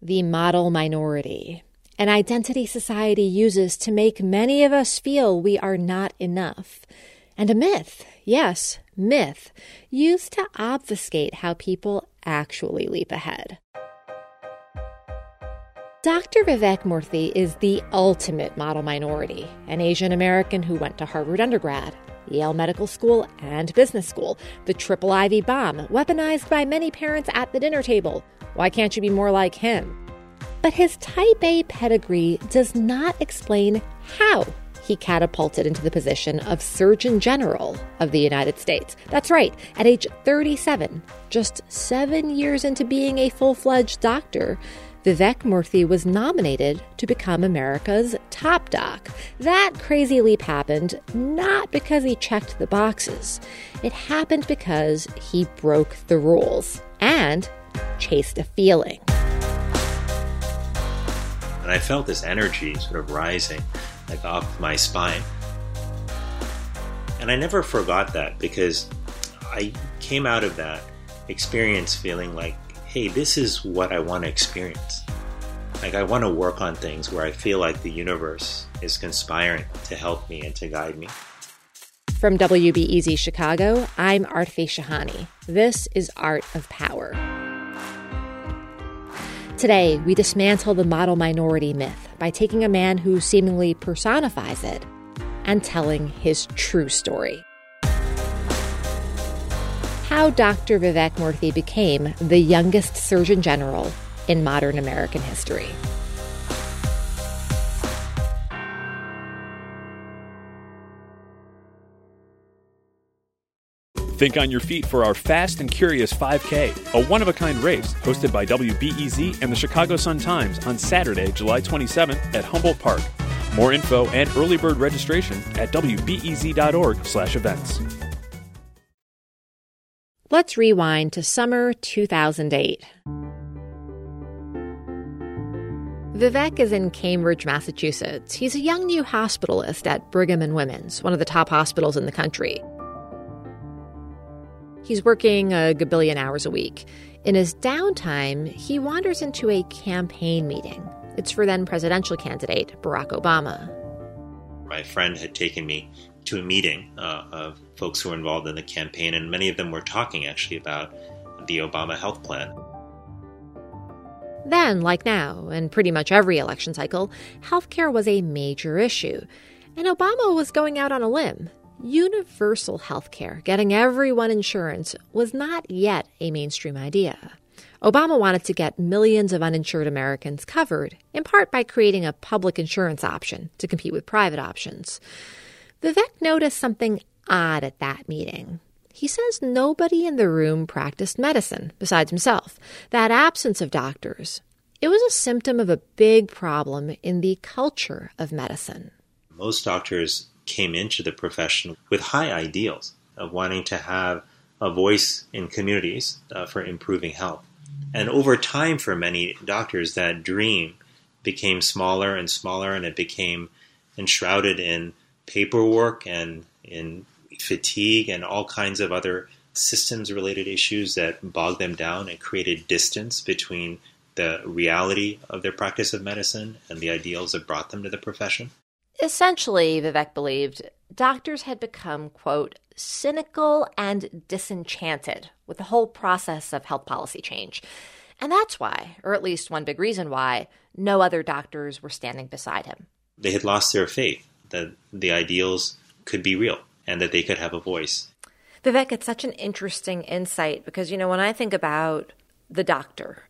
the model minority, an identity society uses to make many of us feel we are not enough, and a myth, yes, myth, used to obfuscate how people actually leap ahead. Dr. Vivek Murthy is the ultimate model minority, an Asian American who went to Harvard undergrad, Yale Medical School, and business school, the triple Ivy bomb, weaponized by many parents at the dinner table. Why can't you be more like him? But his type A pedigree does not explain how he catapulted into the position of Surgeon General of the United States. That's right, at age 37, just seven years into being a full fledged doctor. Vivek Murthy was nominated to become America's top doc. That crazy leap happened not because he checked the boxes. It happened because he broke the rules and chased a feeling. And I felt this energy sort of rising like off my spine. And I never forgot that because I came out of that experience feeling like, hey, this is what I want to experience. Like, I want to work on things where I feel like the universe is conspiring to help me and to guide me. From WBEZ Chicago, I'm Aarti Shahani. This is Art of Power. Today, we dismantle the model minority myth by taking a man who seemingly personifies it and telling his true story. How Dr. Vivek Murthy became the youngest Surgeon General in modern American history. Think on your feet for our Fast and Curious 5K, a one of a kind race hosted by WBEZ and the Chicago Sun Times on Saturday, July 27th at Humboldt Park. More info and early bird registration at wbez.org/events. Let's rewind to summer 2008. Vivek is in Cambridge, Massachusetts. He's a young new hospitalist at Brigham and Women's, one of the top hospitals in the country. He's working a gabillion hours a week. In his downtime, he wanders into a campaign meeting. It's for then presidential candidate Barack Obama. My friend had taken me to a meeting uh, of folks who were involved in the campaign, and many of them were talking actually about the Obama health plan. Then, like now, and pretty much every election cycle, healthcare was a major issue. And Obama was going out on a limb. Universal health care, getting everyone insurance, was not yet a mainstream idea. Obama wanted to get millions of uninsured Americans covered, in part by creating a public insurance option to compete with private options. Vivek noticed something odd at that meeting. He says nobody in the room practiced medicine besides himself. That absence of doctors, it was a symptom of a big problem in the culture of medicine. Most doctors came into the profession with high ideals of wanting to have a voice in communities uh, for improving health. And over time, for many doctors, that dream became smaller and smaller, and it became enshrouded in paperwork and in fatigue and all kinds of other systems related issues that bogged them down and created distance between the reality of their practice of medicine and the ideals that brought them to the profession. Essentially, Vivek believed doctors had become, quote, cynical and disenchanted with the whole process of health policy change. And that's why, or at least one big reason why, no other doctors were standing beside him. They had lost their faith that the ideals could be real and that they could have a voice. Vivek, it's such an interesting insight because, you know, when I think about the doctor,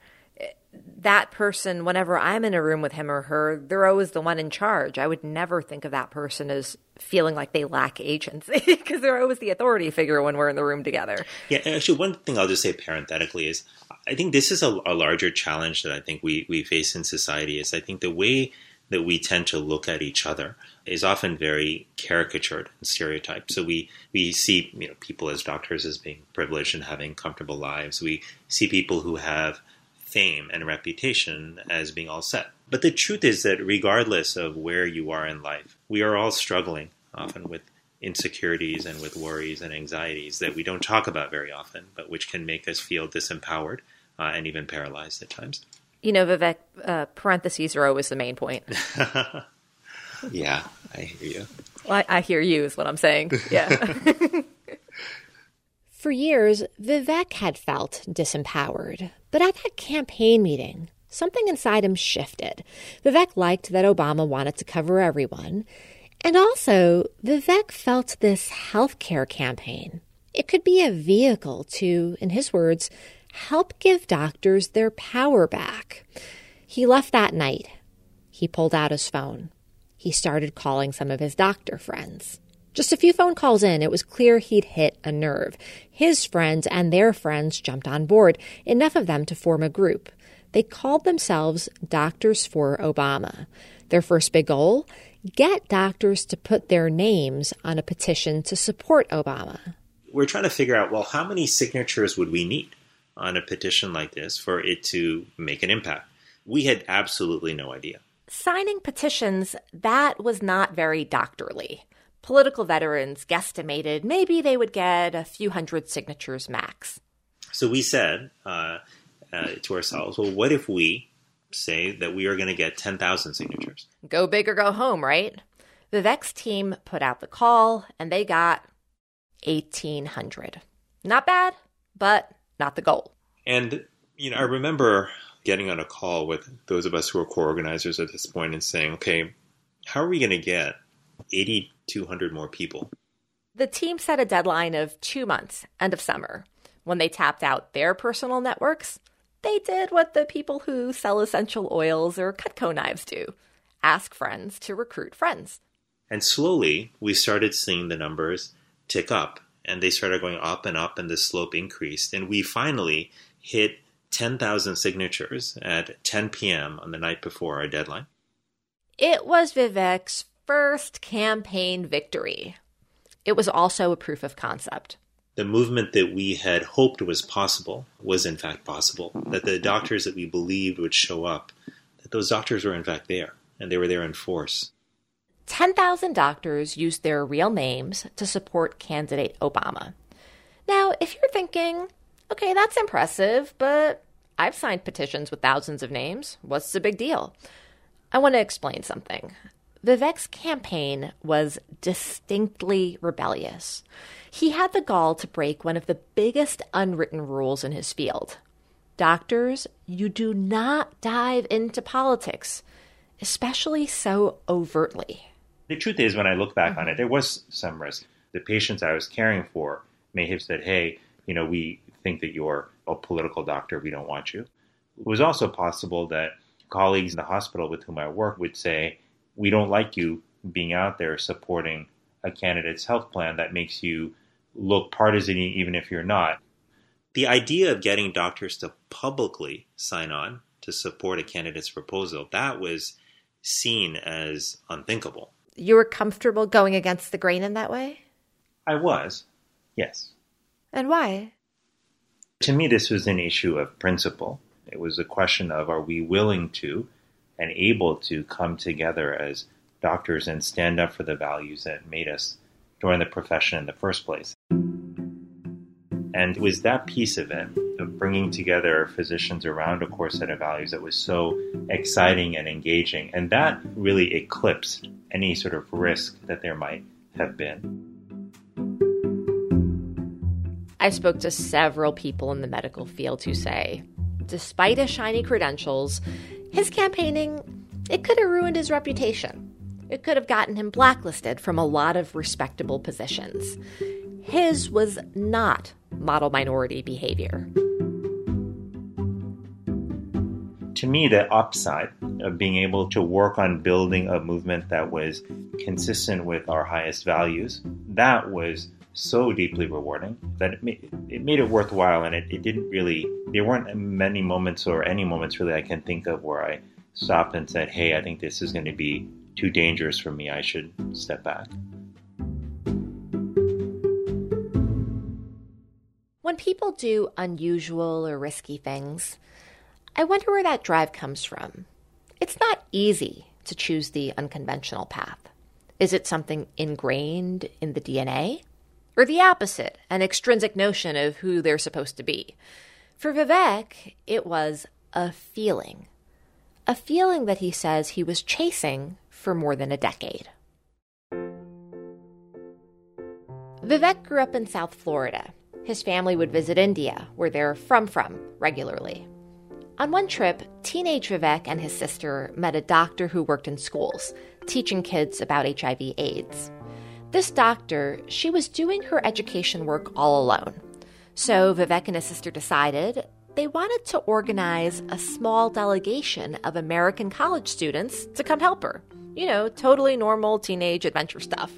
that person, whenever I'm in a room with him or her, they're always the one in charge. I would never think of that person as feeling like they lack agency because they're always the authority figure when we're in the room together. Yeah, actually, one thing I'll just say parenthetically is I think this is a, a larger challenge that I think we, we face in society is I think the way that we tend to look at each other is often very caricatured and stereotyped. So we, we see you know people as doctors as being privileged and having comfortable lives. We see people who have fame and reputation as being all set. But the truth is that regardless of where you are in life, we are all struggling often with insecurities and with worries and anxieties that we don't talk about very often, but which can make us feel disempowered uh, and even paralyzed at times. You know, Vivek, uh, parentheses are always the main point. yeah, I hear you. Well, I, I hear you, is what I'm saying. Yeah. For years, Vivek had felt disempowered. But at that campaign meeting, something inside him shifted. Vivek liked that Obama wanted to cover everyone. And also, Vivek felt this healthcare campaign. It could be a vehicle to, in his words, help give doctors their power back. He left that night. He pulled out his phone. He started calling some of his doctor friends. Just a few phone calls in, it was clear he'd hit a nerve. His friends and their friends jumped on board, enough of them to form a group. They called themselves Doctors for Obama. Their first big goal? Get doctors to put their names on a petition to support Obama. We're trying to figure out well, how many signatures would we need on a petition like this for it to make an impact? We had absolutely no idea. Signing petitions, that was not very doctorly. Political veterans guesstimated maybe they would get a few hundred signatures max. So we said uh, uh, to ourselves, well, what if we say that we are going to get 10,000 signatures? Go big or go home, right? The VEX team put out the call and they got 1,800. Not bad, but not the goal. And, you know, I remember getting on a call with those of us who are co-organizers at this point and saying, okay, how are we going to get 8,200 more people? The team set a deadline of two months, end of summer. When they tapped out their personal networks, they did what the people who sell essential oils or Cutco knives do ask friends to recruit friends. And slowly, we started seeing the numbers tick up, and they started going up and up, and the slope increased. And we finally hit 10,000 signatures at 10 p.m. on the night before our deadline. It was Vivek's first campaign victory. It was also a proof of concept. The movement that we had hoped was possible was in fact possible. That the doctors that we believed would show up, that those doctors were in fact there, and they were there in force. 10,000 doctors used their real names to support candidate Obama. Now, if you're thinking, Okay, that's impressive, but I've signed petitions with thousands of names. What's the big deal? I want to explain something. Vivek's campaign was distinctly rebellious. He had the gall to break one of the biggest unwritten rules in his field. Doctors, you do not dive into politics, especially so overtly. The truth is, when I look back mm-hmm. on it, there was some risk. The patients I was caring for may have said, hey, you know, we think that you're a political doctor, we don't want you. It was also possible that colleagues in the hospital with whom I work would say, we don't like you being out there supporting a candidate's health plan that makes you look partisan even if you're not. The idea of getting doctors to publicly sign on to support a candidate's proposal, that was seen as unthinkable. You were comfortable going against the grain in that way? I was, yes. And why? To me, this was an issue of principle. It was a question of are we willing to and able to come together as doctors and stand up for the values that made us join the profession in the first place. And it was that piece of it, of bringing together physicians around a core set of values, that was so exciting and engaging. And that really eclipsed any sort of risk that there might have been. I spoke to several people in the medical field who say, despite his shiny credentials, his campaigning, it could have ruined his reputation. It could have gotten him blacklisted from a lot of respectable positions. His was not model minority behavior. To me, the upside of being able to work on building a movement that was consistent with our highest values, that was so deeply rewarding that it made, it made it worthwhile and it, it didn't really there weren't many moments or any moments really i can think of where i stopped and said hey i think this is going to be too dangerous for me. I should step back. When people do unusual or risky things i wonder where that drive comes from it's not easy to choose the unconventional path is it something ingrained in the dna or the opposite, an extrinsic notion of who they're supposed to be. For Vivek, it was a feeling. A feeling that he says he was chasing for more than a decade. Vivek grew up in South Florida. His family would visit India, where they're from from, regularly. On one trip, teenage Vivek and his sister met a doctor who worked in schools, teaching kids about HIV AIDS. This doctor, she was doing her education work all alone. So Vivek and his sister decided they wanted to organize a small delegation of American college students to come help her. You know, totally normal teenage adventure stuff.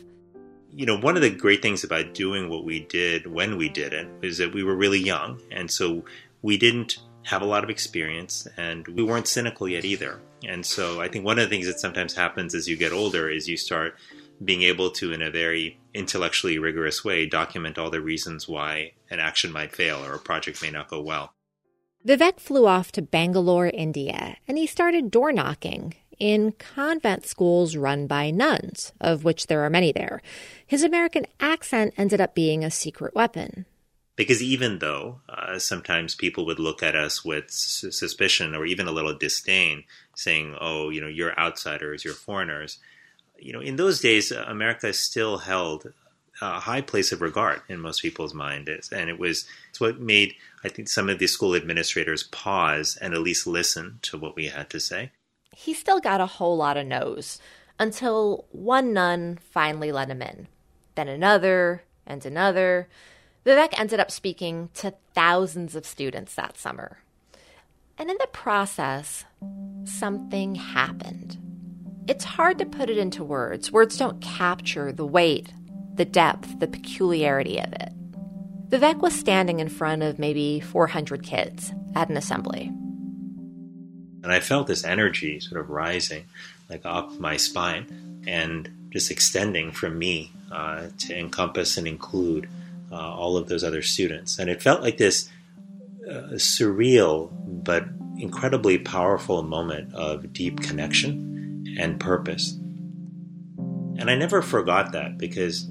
You know, one of the great things about doing what we did when we did it is that we were really young. And so we didn't have a lot of experience and we weren't cynical yet either. And so I think one of the things that sometimes happens as you get older is you start being able to, in a very intellectually rigorous way, document all the reasons why an action might fail or a project may not go well. Vivek flew off to Bangalore, India, and he started door knocking in convent schools run by nuns, of which there are many there. His American accent ended up being a secret weapon. Because even though uh, sometimes people would look at us with suspicion or even a little disdain, saying, oh, you know, you're outsiders, you're foreigners, you know, in those days, uh, America still held a high place of regard in most people's mind, and it was it's what made I think some of the school administrators pause and at least listen to what we had to say. He still got a whole lot of no's until one nun finally let him in, then another and another. Vivek ended up speaking to thousands of students that summer. And in the process, something happened. It's hard to put it into words. Words don't capture the weight, the depth, the peculiarity of it. Vivek was standing in front of maybe 400 kids at an assembly. And I felt this energy sort of rising, like up my spine, and just extending from me uh, to encompass and include uh, all of those other students. And it felt like this uh, surreal but incredibly powerful moment of deep connection and purpose. And I never forgot that because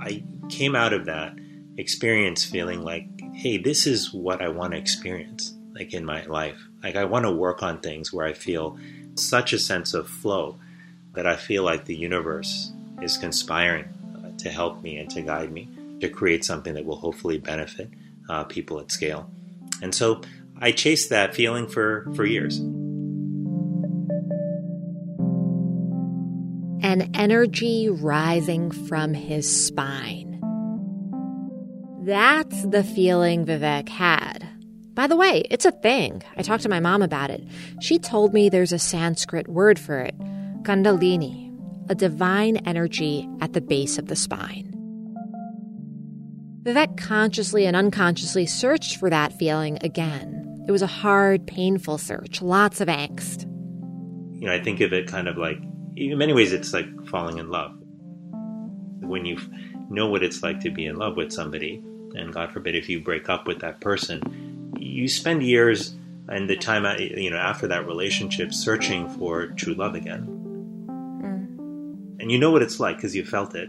I came out of that experience feeling like, hey, this is what I want to experience, like in my life. Like I want to work on things where I feel such a sense of flow that I feel like the universe is conspiring uh, to help me and to guide me to create something that will hopefully benefit uh, people at scale. And so I chased that feeling for, for years. an energy rising from his spine. That's the feeling Vivek had. By the way, it's a thing. I talked to my mom about it. She told me there's a Sanskrit word for it Kundalini, a divine energy at the base of the spine. Vivek consciously and unconsciously searched for that feeling again. It was a hard, painful search, lots of angst. You know, I think of it kind of like in many ways, it's like falling in love. When you know what it's like to be in love with somebody, and God forbid if you break up with that person, you spend years and the time you know after that relationship searching for true love again. Mm. And you know what it's like because you felt it.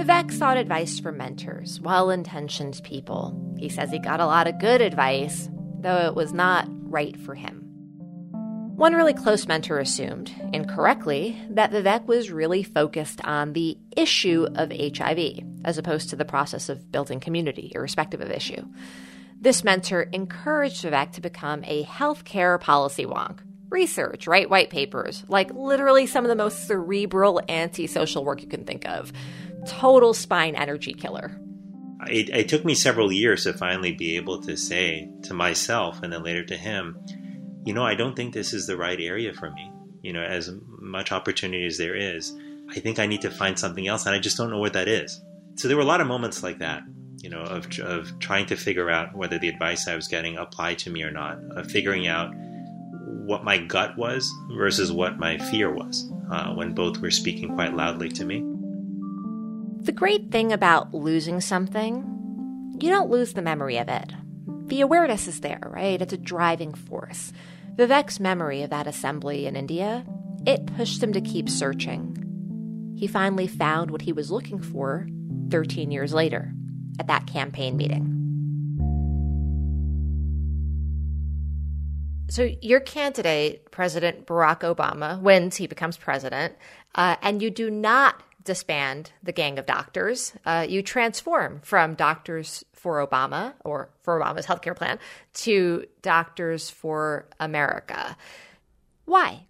Vivek sought advice from mentors, well intentioned people. He says he got a lot of good advice, though it was not right for him. One really close mentor assumed, incorrectly, that Vivek was really focused on the issue of HIV, as opposed to the process of building community, irrespective of issue. This mentor encouraged Vivek to become a healthcare policy wonk. Research, write white papers, like literally some of the most cerebral antisocial work you can think of. Total spine energy killer. It, it took me several years to finally be able to say to myself and then later to him, you know, I don't think this is the right area for me. You know, as much opportunity as there is, I think I need to find something else, and I just don't know what that is. So there were a lot of moments like that, you know, of, of trying to figure out whether the advice I was getting applied to me or not, of figuring out what my gut was versus what my fear was uh, when both were speaking quite loudly to me. The great thing about losing something, you don't lose the memory of it. The awareness is there, right? It's a driving force. Vivek's memory of that assembly in India, it pushed him to keep searching. He finally found what he was looking for 13 years later at that campaign meeting. So, your candidate, President Barack Obama, wins, he becomes president, uh, and you do not disband the gang of doctors. Uh, you transform from Doctors for Obama or for Obama's healthcare plan to Doctors for America. Why?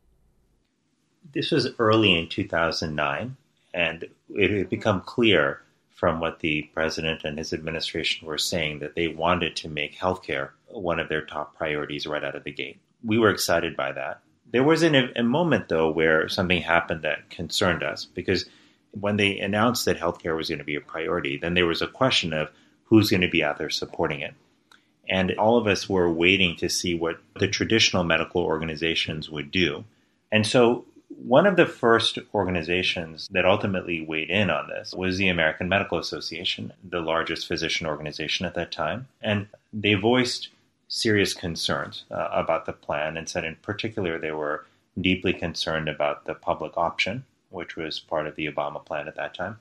This was early in 2009, and it had become clear from what the president and his administration were saying that they wanted to make healthcare one of their top priorities right out of the gate. We were excited by that. There was an, a moment, though, where something happened that concerned us because when they announced that healthcare was going to be a priority, then there was a question of who's going to be out there supporting it. And all of us were waiting to see what the traditional medical organizations would do. And so one of the first organizations that ultimately weighed in on this was the American Medical Association, the largest physician organization at that time. And they voiced serious concerns uh, about the plan and said, in particular, they were deeply concerned about the public option, which was part of the Obama plan at that time.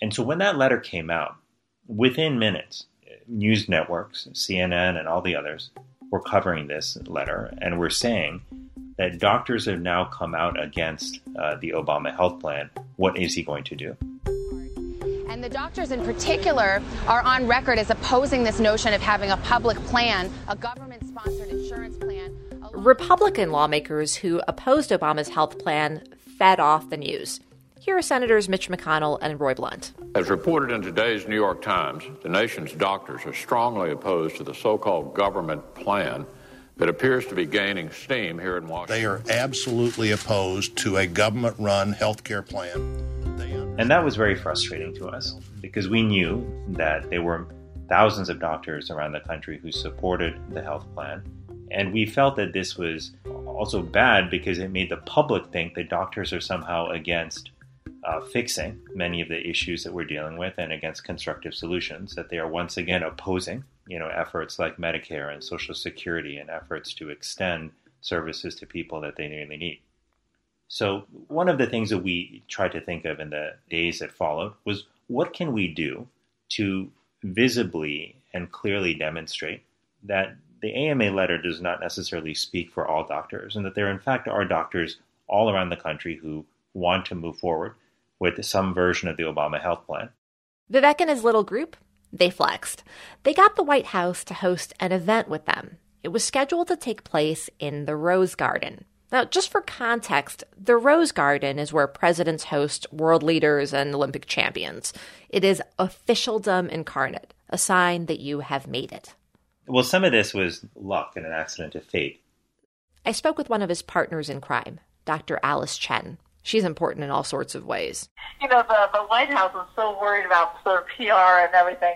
And so when that letter came out, within minutes, news networks, CNN, and all the others were covering this letter and were saying that doctors have now come out against uh, the Obama health plan. What is he going to do? And the doctors in particular are on record as opposing this notion of having a public plan, a government sponsored insurance plan. Republican lawmakers who opposed Obama's health plan fed off the news. Here are Senators Mitch McConnell and Roy Blunt. As reported in today's New York Times, the nation's doctors are strongly opposed to the so called government plan that appears to be gaining steam here in Washington. They are absolutely opposed to a government run health care plan. And that was very frustrating to us because we knew that there were thousands of doctors around the country who supported the health plan. And we felt that this was also bad because it made the public think that doctors are somehow against uh, fixing many of the issues that we're dealing with and against constructive solutions, that they are once again opposing you know, efforts like Medicare and Social Security and efforts to extend services to people that they need. So, one of the things that we tried to think of in the days that followed was what can we do to visibly and clearly demonstrate that the AMA letter does not necessarily speak for all doctors, and that there, in fact, are doctors all around the country who want to move forward with some version of the Obama health plan. Vivek and his little group they flexed. They got the White House to host an event with them. It was scheduled to take place in the Rose Garden. Now, just for context, the Rose Garden is where presidents host world leaders and Olympic champions. It is officialdom incarnate, a sign that you have made it. Well, some of this was luck and an accident of fate. I spoke with one of his partners in crime, Dr. Alice Chen she's important in all sorts of ways. You know, the, the White House was so worried about sort of PR and everything.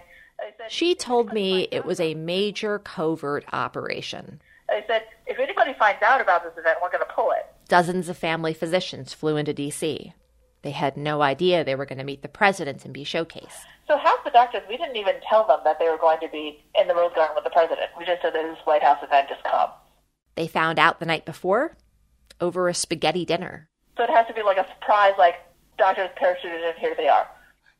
She told me it was a major covert operation. They said, if anybody finds out about this event, we're going to pull it. Dozens of family physicians flew into D.C. They had no idea they were going to meet the president and be showcased. So half the doctors, we didn't even tell them that they were going to be in the Rose Garden with the president. We just said that this White House event just come. They found out the night before over a spaghetti dinner. So it has to be like a surprise, like doctors parachuted in, here they are.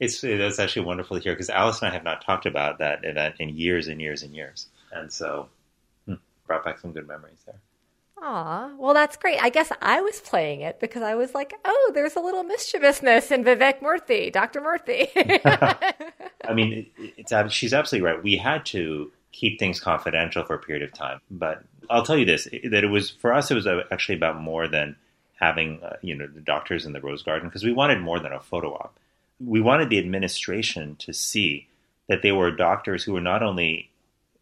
It's that's actually wonderful to hear because Alice and I have not talked about that event in years and years and years, and so hmm, brought back some good memories there. Aw, well, that's great. I guess I was playing it because I was like, oh, there's a little mischievousness in Vivek Murthy, Dr. Murthy. I mean, it's she's absolutely right. We had to keep things confidential for a period of time, but I'll tell you this: that it was for us, it was actually about more than having uh, you know the doctors in the rose garden because we wanted more than a photo op. We wanted the administration to see that they were doctors who were not only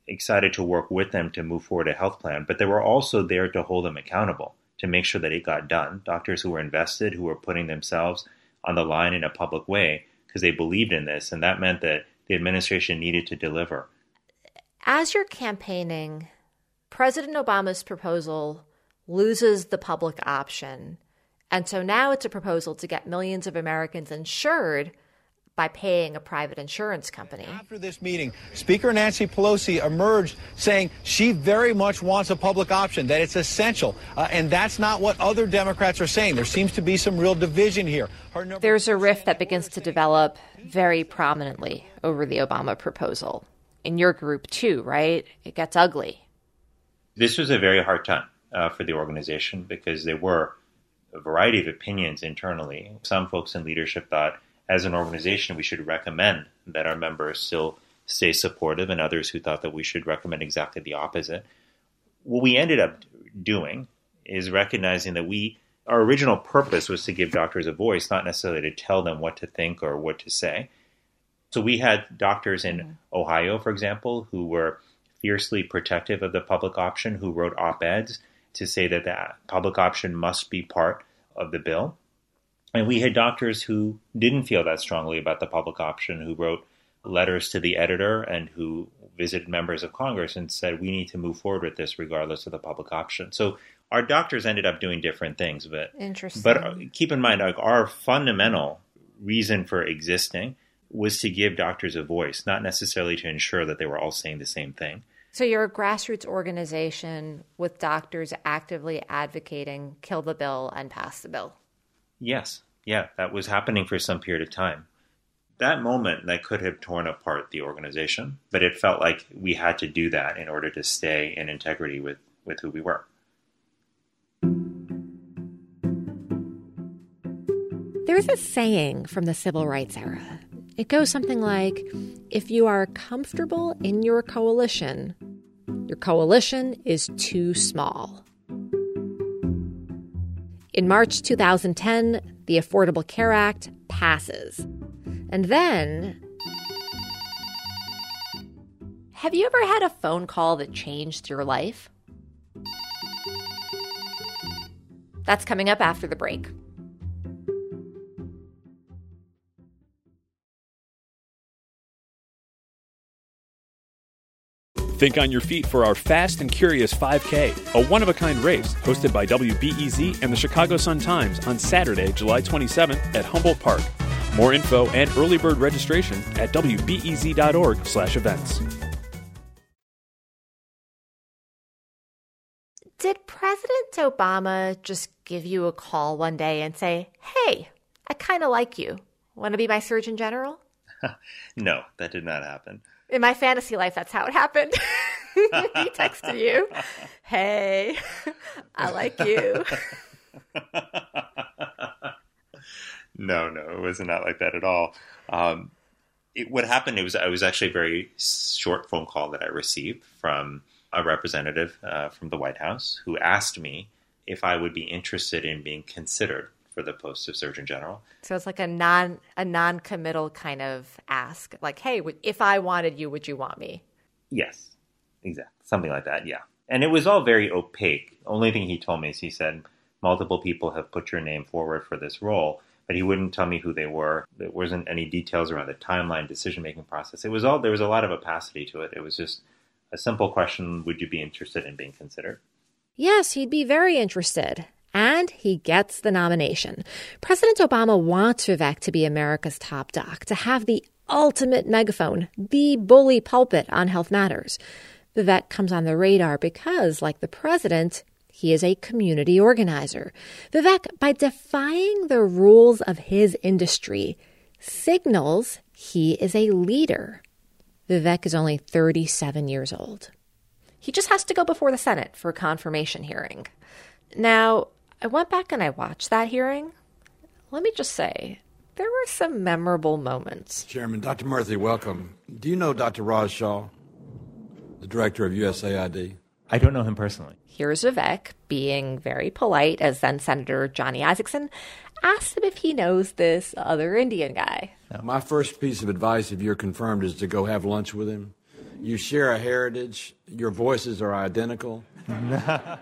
excited to work with them to move forward a health plan, but they were also there to hold them accountable to make sure that it got done. Doctors who were invested, who were putting themselves on the line in a public way because they believed in this, and that meant that the administration needed to deliver. As you're campaigning, President Obama's proposal loses the public option. And so now it's a proposal to get millions of Americans insured by paying a private insurance company. After this meeting, Speaker Nancy Pelosi emerged saying she very much wants a public option, that it's essential. Uh, and that's not what other Democrats are saying. There seems to be some real division here. There's a rift that begins to develop very prominently over the Obama proposal. In your group, too, right? It gets ugly. This was a very hard time uh, for the organization because there were a variety of opinions internally. Some folks in leadership thought, as an organization, we should recommend that our members still stay supportive, and others who thought that we should recommend exactly the opposite. What we ended up doing is recognizing that we our original purpose was to give doctors a voice, not necessarily to tell them what to think or what to say. So we had doctors in mm-hmm. Ohio, for example, who were fiercely protective of the public option, who wrote op eds to say that the public option must be part of the bill. And we had doctors who didn't feel that strongly about the public option, who wrote letters to the editor and who visited members of Congress and said, we need to move forward with this regardless of the public option. So our doctors ended up doing different things, but interesting. But uh, keep in mind, like our fundamental reason for existing was to give doctors a voice, not necessarily to ensure that they were all saying the same thing. So you're a grassroots organization with doctors actively advocating kill the bill and pass the bill. Yes. Yeah, that was happening for some period of time. That moment that could have torn apart the organization, but it felt like we had to do that in order to stay in integrity with, with who we were. There's a saying from the civil rights era. It goes something like If you are comfortable in your coalition, your coalition is too small. In March 2010, the Affordable Care Act passes. And then. Have you ever had a phone call that changed your life? That's coming up after the break. Think on your feet for our Fast and Curious 5K, a one of a kind race hosted by WBEZ and the Chicago Sun Times on Saturday, July 27th at Humboldt Park. More info and early bird registration at wbez.org/events. Did President Obama just give you a call one day and say, "Hey, I kind of like you. Want to be my Surgeon General?" no, that did not happen in my fantasy life, that's how it happened. he texted you, "Hey, I like you." no, no, it was not like that at all. Um, it, what happened? It was I was actually a very short phone call that I received from a representative uh, from the White House who asked me if I would be interested in being considered for the post of Surgeon General. So it's like a non a non committal kind of ask, like, "Hey, if I wanted you, would you want me?" Yes, exactly, something like that. Yeah, and it was all very opaque. Only thing he told me is he said multiple people have put your name forward for this role, but he wouldn't tell me who they were. There wasn't any details around the timeline, decision making process. It was all there was a lot of opacity to it. It was just a simple question: Would you be interested in being considered? Yes, he'd be very interested and he gets the nomination. President Obama wants Vivek to be America's top doc, to have the ultimate megaphone, the bully pulpit on health matters. Vivek comes on the radar because, like the president, he is a community organizer. Vivek, by defying the rules of his industry, signals he is a leader. Vivek is only 37 years old. He just has to go before the Senate for a confirmation hearing. Now, I went back and I watched that hearing. Let me just say, there were some memorable moments. Chairman, Dr. Murthy, welcome. Do you know Dr. Raj Shah, the director of USAID? I don't know him personally. Here's Vivek being very polite as then Senator Johnny Isakson asked him if he knows this other Indian guy. No. My first piece of advice, if you're confirmed, is to go have lunch with him. You share a heritage, your voices are identical.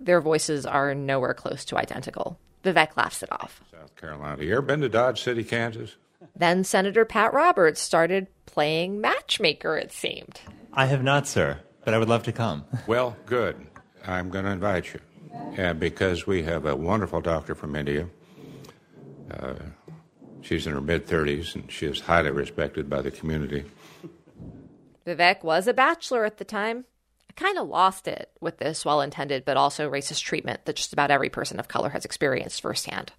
their voices are nowhere close to identical. Vivek laughs it off. South Carolina. You ever been to Dodge City, Kansas? Then Senator Pat Roberts started playing matchmaker, it seemed. I have not, sir, but I would love to come. Well, good. I'm going to invite you uh, because we have a wonderful doctor from India. Uh, she's in her mid 30s and she is highly respected by the community. Vivek was a bachelor at the time kind of lost it with this well intended but also racist treatment that just about every person of color has experienced firsthand.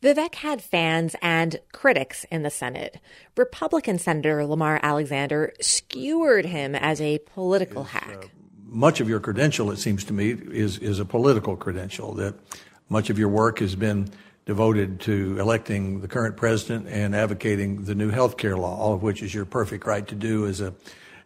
Vivek had fans and critics in the Senate. Republican Senator Lamar Alexander skewered him as a political His, hack. Uh, much of your credential, it seems to me, is, is a political credential, that much of your work has been devoted to electing the current president and advocating the new health care law, all of which is your perfect right to do as, a,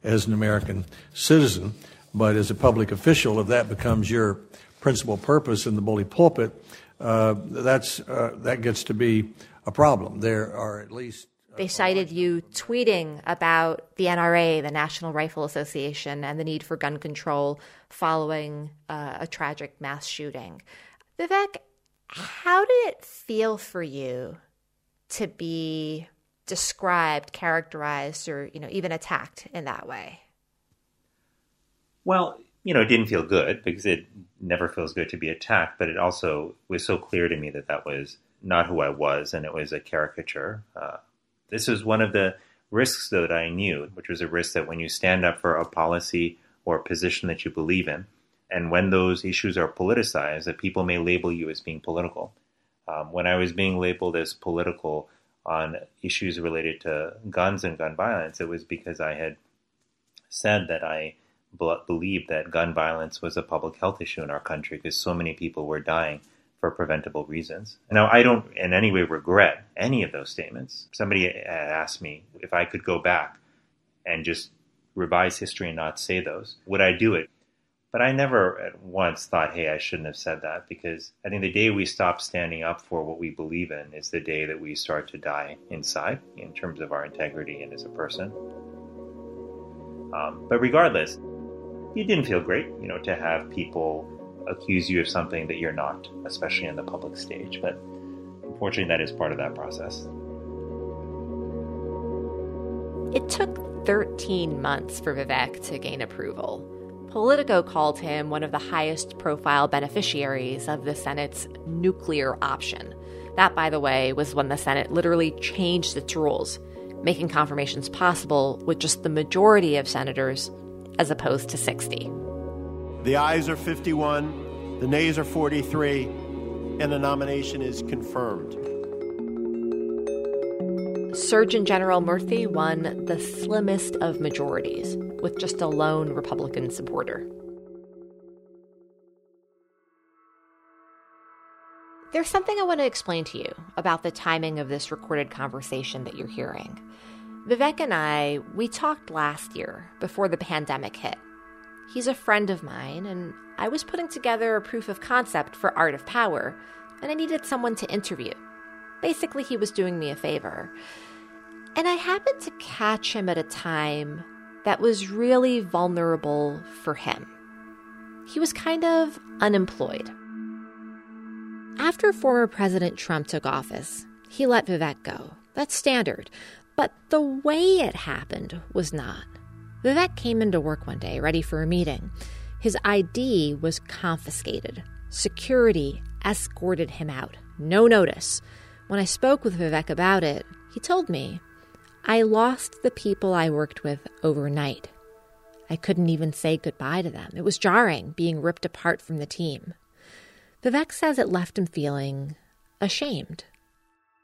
as an American citizen. But as a public official, if that becomes your principal purpose in the bully pulpit, uh, that's, uh, that gets to be a problem. There are at least they cited you tweeting about the NRA, the National Rifle Association, and the need for gun control following uh, a tragic mass shooting. Vivek, how did it feel for you to be described, characterized, or you know even attacked in that way? Well, you know, it didn't feel good because it never feels good to be attacked, but it also was so clear to me that that was not who I was, and it was a caricature. Uh, this was one of the risks that I knew, which was a risk that when you stand up for a policy or a position that you believe in, and when those issues are politicized, that people may label you as being political. Um, when I was being labeled as political on issues related to guns and gun violence, it was because I had said that I believed that gun violence was a public health issue in our country because so many people were dying for preventable reasons. Now, I don't in any way regret any of those statements. Somebody asked me if I could go back and just revise history and not say those. Would I do it? But I never at once thought, hey, I shouldn't have said that because I think the day we stop standing up for what we believe in is the day that we start to die inside in terms of our integrity and as a person. Um, but regardless, it didn't feel great, you know, to have people accuse you of something that you're not, especially in the public stage. But unfortunately, that is part of that process. It took 13 months for Vivek to gain approval. Politico called him one of the highest profile beneficiaries of the Senate's nuclear option. That, by the way, was when the Senate literally changed its rules, making confirmations possible with just the majority of senators as opposed to 60. The ayes are 51, the nays are 43, and the nomination is confirmed. Surgeon General Murthy won the slimmest of majorities, with just a lone Republican supporter. There's something I want to explain to you about the timing of this recorded conversation that you're hearing. Vivek and I, we talked last year before the pandemic hit. He's a friend of mine, and I was putting together a proof of concept for Art of Power, and I needed someone to interview. Basically, he was doing me a favor. And I happened to catch him at a time that was really vulnerable for him. He was kind of unemployed. After former President Trump took office, he let Vivek go. That's standard. But the way it happened was not. Vivek came into work one day ready for a meeting. His ID was confiscated. Security escorted him out. No notice. When I spoke with Vivek about it, he told me, I lost the people I worked with overnight. I couldn't even say goodbye to them. It was jarring being ripped apart from the team. Vivek says it left him feeling ashamed.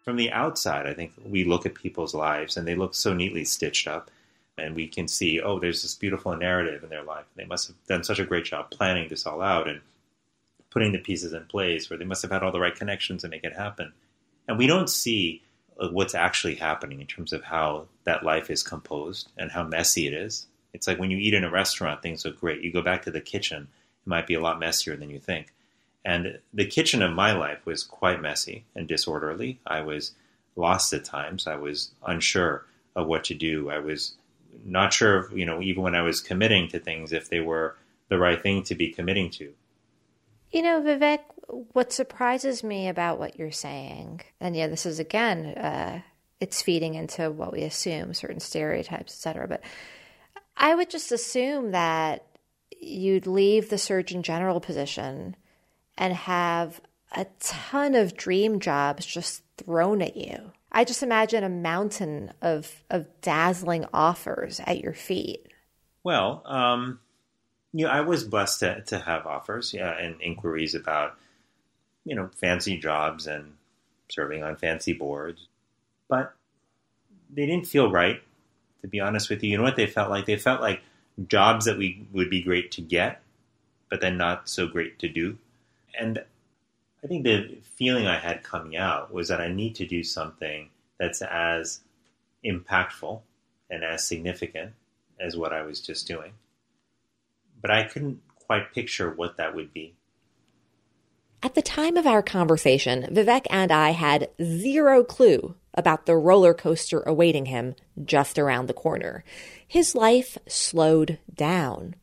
From the outside, I think we look at people's lives and they look so neatly stitched up and we can see, oh, there's this beautiful narrative in their life. They must have done such a great job planning this all out and putting the pieces in place, where they must have had all the right connections to make it happen. And we don't see uh, what's actually happening in terms of how that life is composed and how messy it is. It's like when you eat in a restaurant, things look great. You go back to the kitchen, it might be a lot messier than you think. And the kitchen of my life was quite messy and disorderly. I was lost at times. I was unsure of what to do. I was not sure, if, you know, even when I was committing to things, if they were the right thing to be committing to. You know, Vivek, what surprises me about what you're saying, and yeah, this is again, uh, it's feeding into what we assume, certain stereotypes, etc. But I would just assume that you'd leave the Surgeon General position and have a ton of dream jobs just thrown at you. I just imagine a mountain of of dazzling offers at your feet. Well, um, you know, I was blessed to, to have offers, yeah, and inquiries about, you know, fancy jobs and serving on fancy boards, but they didn't feel right. To be honest with you, you know what they felt like? They felt like jobs that we would be great to get, but then not so great to do. And I think the feeling I had coming out was that I need to do something that's as impactful and as significant as what I was just doing. But I couldn't quite picture what that would be. At the time of our conversation, Vivek and I had zero clue about the roller coaster awaiting him just around the corner. His life slowed down.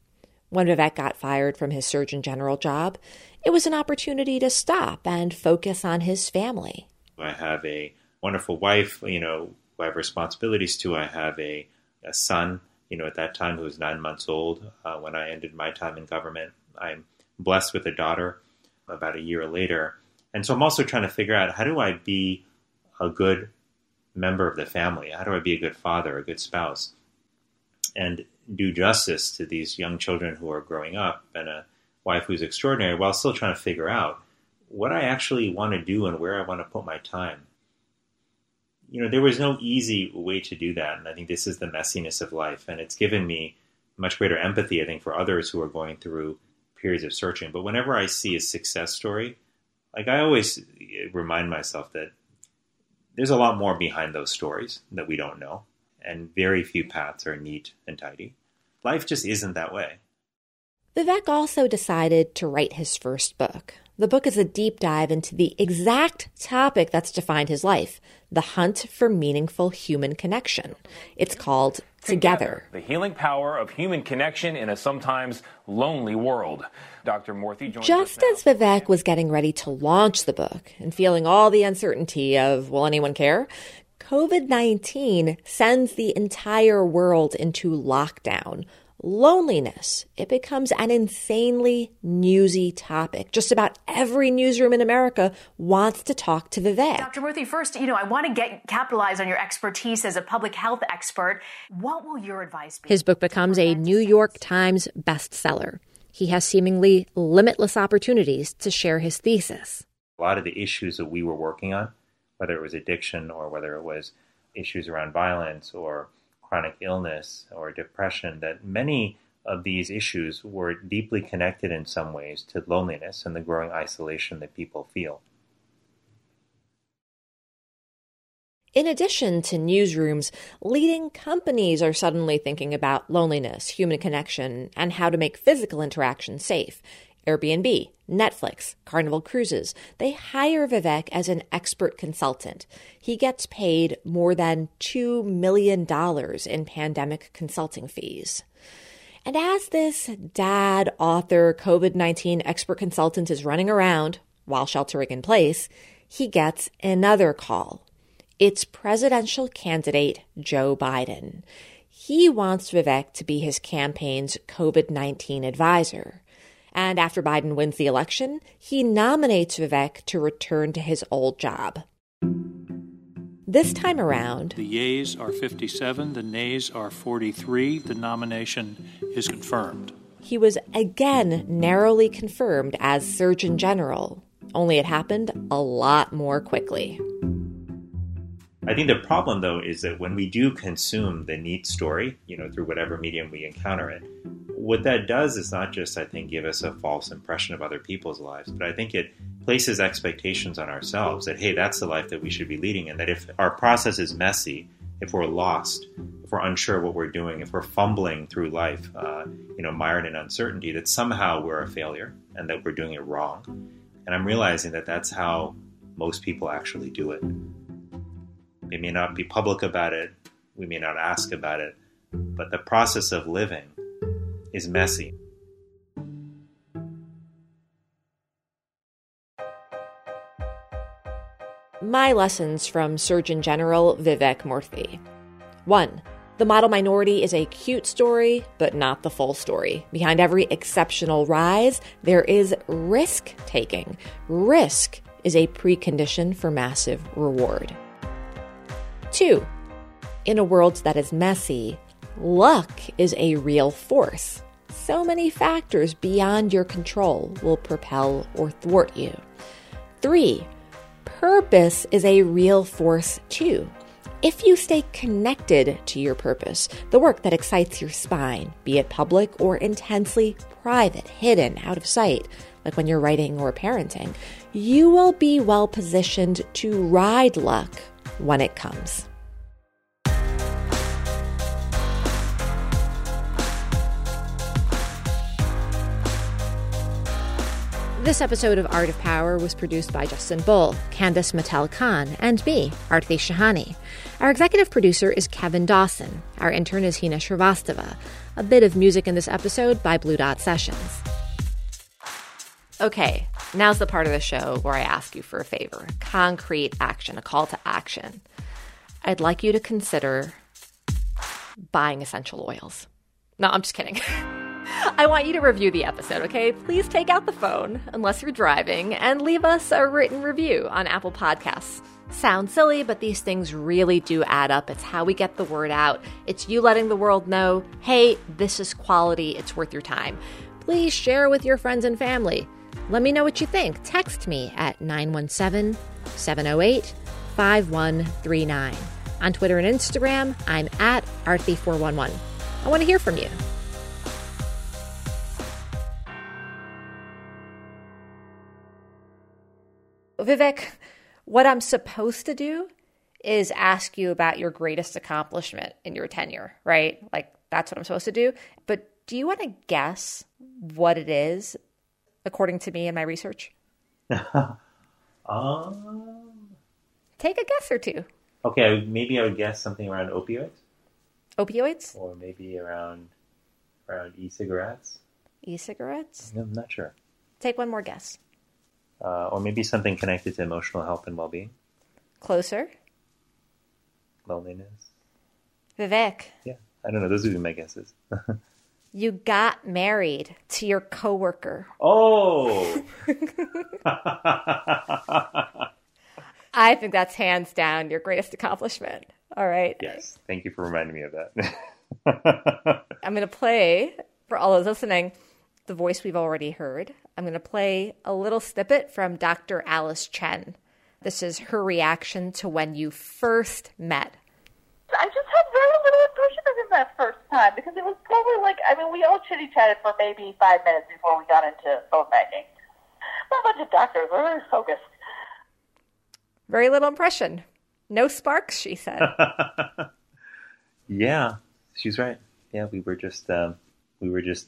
When Vivek got fired from his Surgeon General job, it was an opportunity to stop and focus on his family. I have a wonderful wife, you know, I have responsibilities to. I have a, a son, you know, at that time who was nine months old uh, when I ended my time in government. I'm blessed with a daughter about a year later. And so I'm also trying to figure out how do I be a good member of the family? How do I be a good father, a good spouse, and do justice to these young children who are growing up and a wife who's extraordinary while still trying to figure out what I actually want to do and where I want to put my time? You know, there was no easy way to do that. And I think this is the messiness of life. And it's given me much greater empathy, I think, for others who are going through periods of searching. But whenever I see a success story, like I always remind myself that there's a lot more behind those stories that we don't know, and very few paths are neat and tidy. Life just isn't that way. Vivek also decided to write his first book. The book is a deep dive into the exact topic that's defined his life the hunt for meaningful human connection. It's called Together. The healing power of human connection in a sometimes lonely world. Dr. Joins Just as Vivek was getting ready to launch the book and feeling all the uncertainty of, will anyone care? COVID 19 sends the entire world into lockdown. Loneliness. It becomes an insanely newsy topic. Just about every newsroom in America wants to talk to Vivek. Dr. Murthy, first, you know, I want to get capitalize on your expertise as a public health expert. What will your advice be? His book becomes a New York Times bestseller. He has seemingly limitless opportunities to share his thesis. A lot of the issues that we were working on, whether it was addiction or whether it was issues around violence or chronic illness or depression, that many of these issues were deeply connected in some ways to loneliness and the growing isolation that people feel. In addition to newsrooms, leading companies are suddenly thinking about loneliness, human connection, and how to make physical interaction safe. Airbnb, Netflix, Carnival Cruises. They hire Vivek as an expert consultant. He gets paid more than $2 million in pandemic consulting fees. And as this dad, author, COVID 19 expert consultant is running around while sheltering in place, he gets another call. It's presidential candidate Joe Biden. He wants Vivek to be his campaign's COVID 19 advisor. And after Biden wins the election, he nominates Vivek to return to his old job. This time around, the yeas are 57, the nays are 43. The nomination is confirmed. He was again narrowly confirmed as Surgeon General, only it happened a lot more quickly. I think the problem, though, is that when we do consume the neat story, you know, through whatever medium we encounter it, what that does is not just, I think, give us a false impression of other people's lives, but I think it places expectations on ourselves that, hey, that's the life that we should be leading, and that if our process is messy, if we're lost, if we're unsure what we're doing, if we're fumbling through life, uh, you know, mired in uncertainty, that somehow we're a failure and that we're doing it wrong. And I'm realizing that that's how most people actually do it. We may not be public about it, we may not ask about it, but the process of living is messy. My lessons from Surgeon General Vivek Murthy. 1. The model minority is a cute story, but not the full story. Behind every exceptional rise, there is risk taking. Risk is a precondition for massive reward. Two, in a world that is messy, luck is a real force. So many factors beyond your control will propel or thwart you. Three, purpose is a real force too. If you stay connected to your purpose, the work that excites your spine, be it public or intensely private, hidden, out of sight, like when you're writing or parenting, you will be well positioned to ride luck when it comes. This episode of Art of Power was produced by Justin Bull, Candice Mattel Khan, and me, Aarti Shahani. Our executive producer is Kevin Dawson. Our intern is Hina Shrivastava. A bit of music in this episode by Blue Dot Sessions. Okay, now's the part of the show where I ask you for a favor concrete action, a call to action. I'd like you to consider buying essential oils. No, I'm just kidding. I want you to review the episode, okay? Please take out the phone, unless you're driving, and leave us a written review on Apple Podcasts. Sounds silly, but these things really do add up. It's how we get the word out. It's you letting the world know hey, this is quality, it's worth your time. Please share with your friends and family. Let me know what you think. Text me at 917 708 5139. On Twitter and Instagram, I'm at Aarti411. I want to hear from you. Vivek, what I'm supposed to do is ask you about your greatest accomplishment in your tenure, right? Like that's what I'm supposed to do. But do you want to guess what it is according to me and my research? um, Take a guess or two. Okay, maybe I would guess something around opioids. Opioids? Or maybe around around e-cigarettes. E-cigarettes? I'm not sure. Take one more guess. Uh, or maybe something connected to emotional health and well-being. Closer. Loneliness. Vivek. Yeah, I don't know. Those would be my guesses. you got married to your coworker. Oh. I think that's hands down your greatest accomplishment. All right. Yes. Thank you for reminding me of that. I'm going to play for all those listening the voice we've already heard. I'm going to play a little snippet from Dr. Alice Chen. This is her reaction to when you first met. I just had very little impression of him that first time because it was probably like, I mean, we all chitty chatted for maybe five minutes before we got into phone banking. a bunch of doctors, we're very focused. Very little impression. No sparks, she said. yeah, she's right. Yeah, we were just um, we were just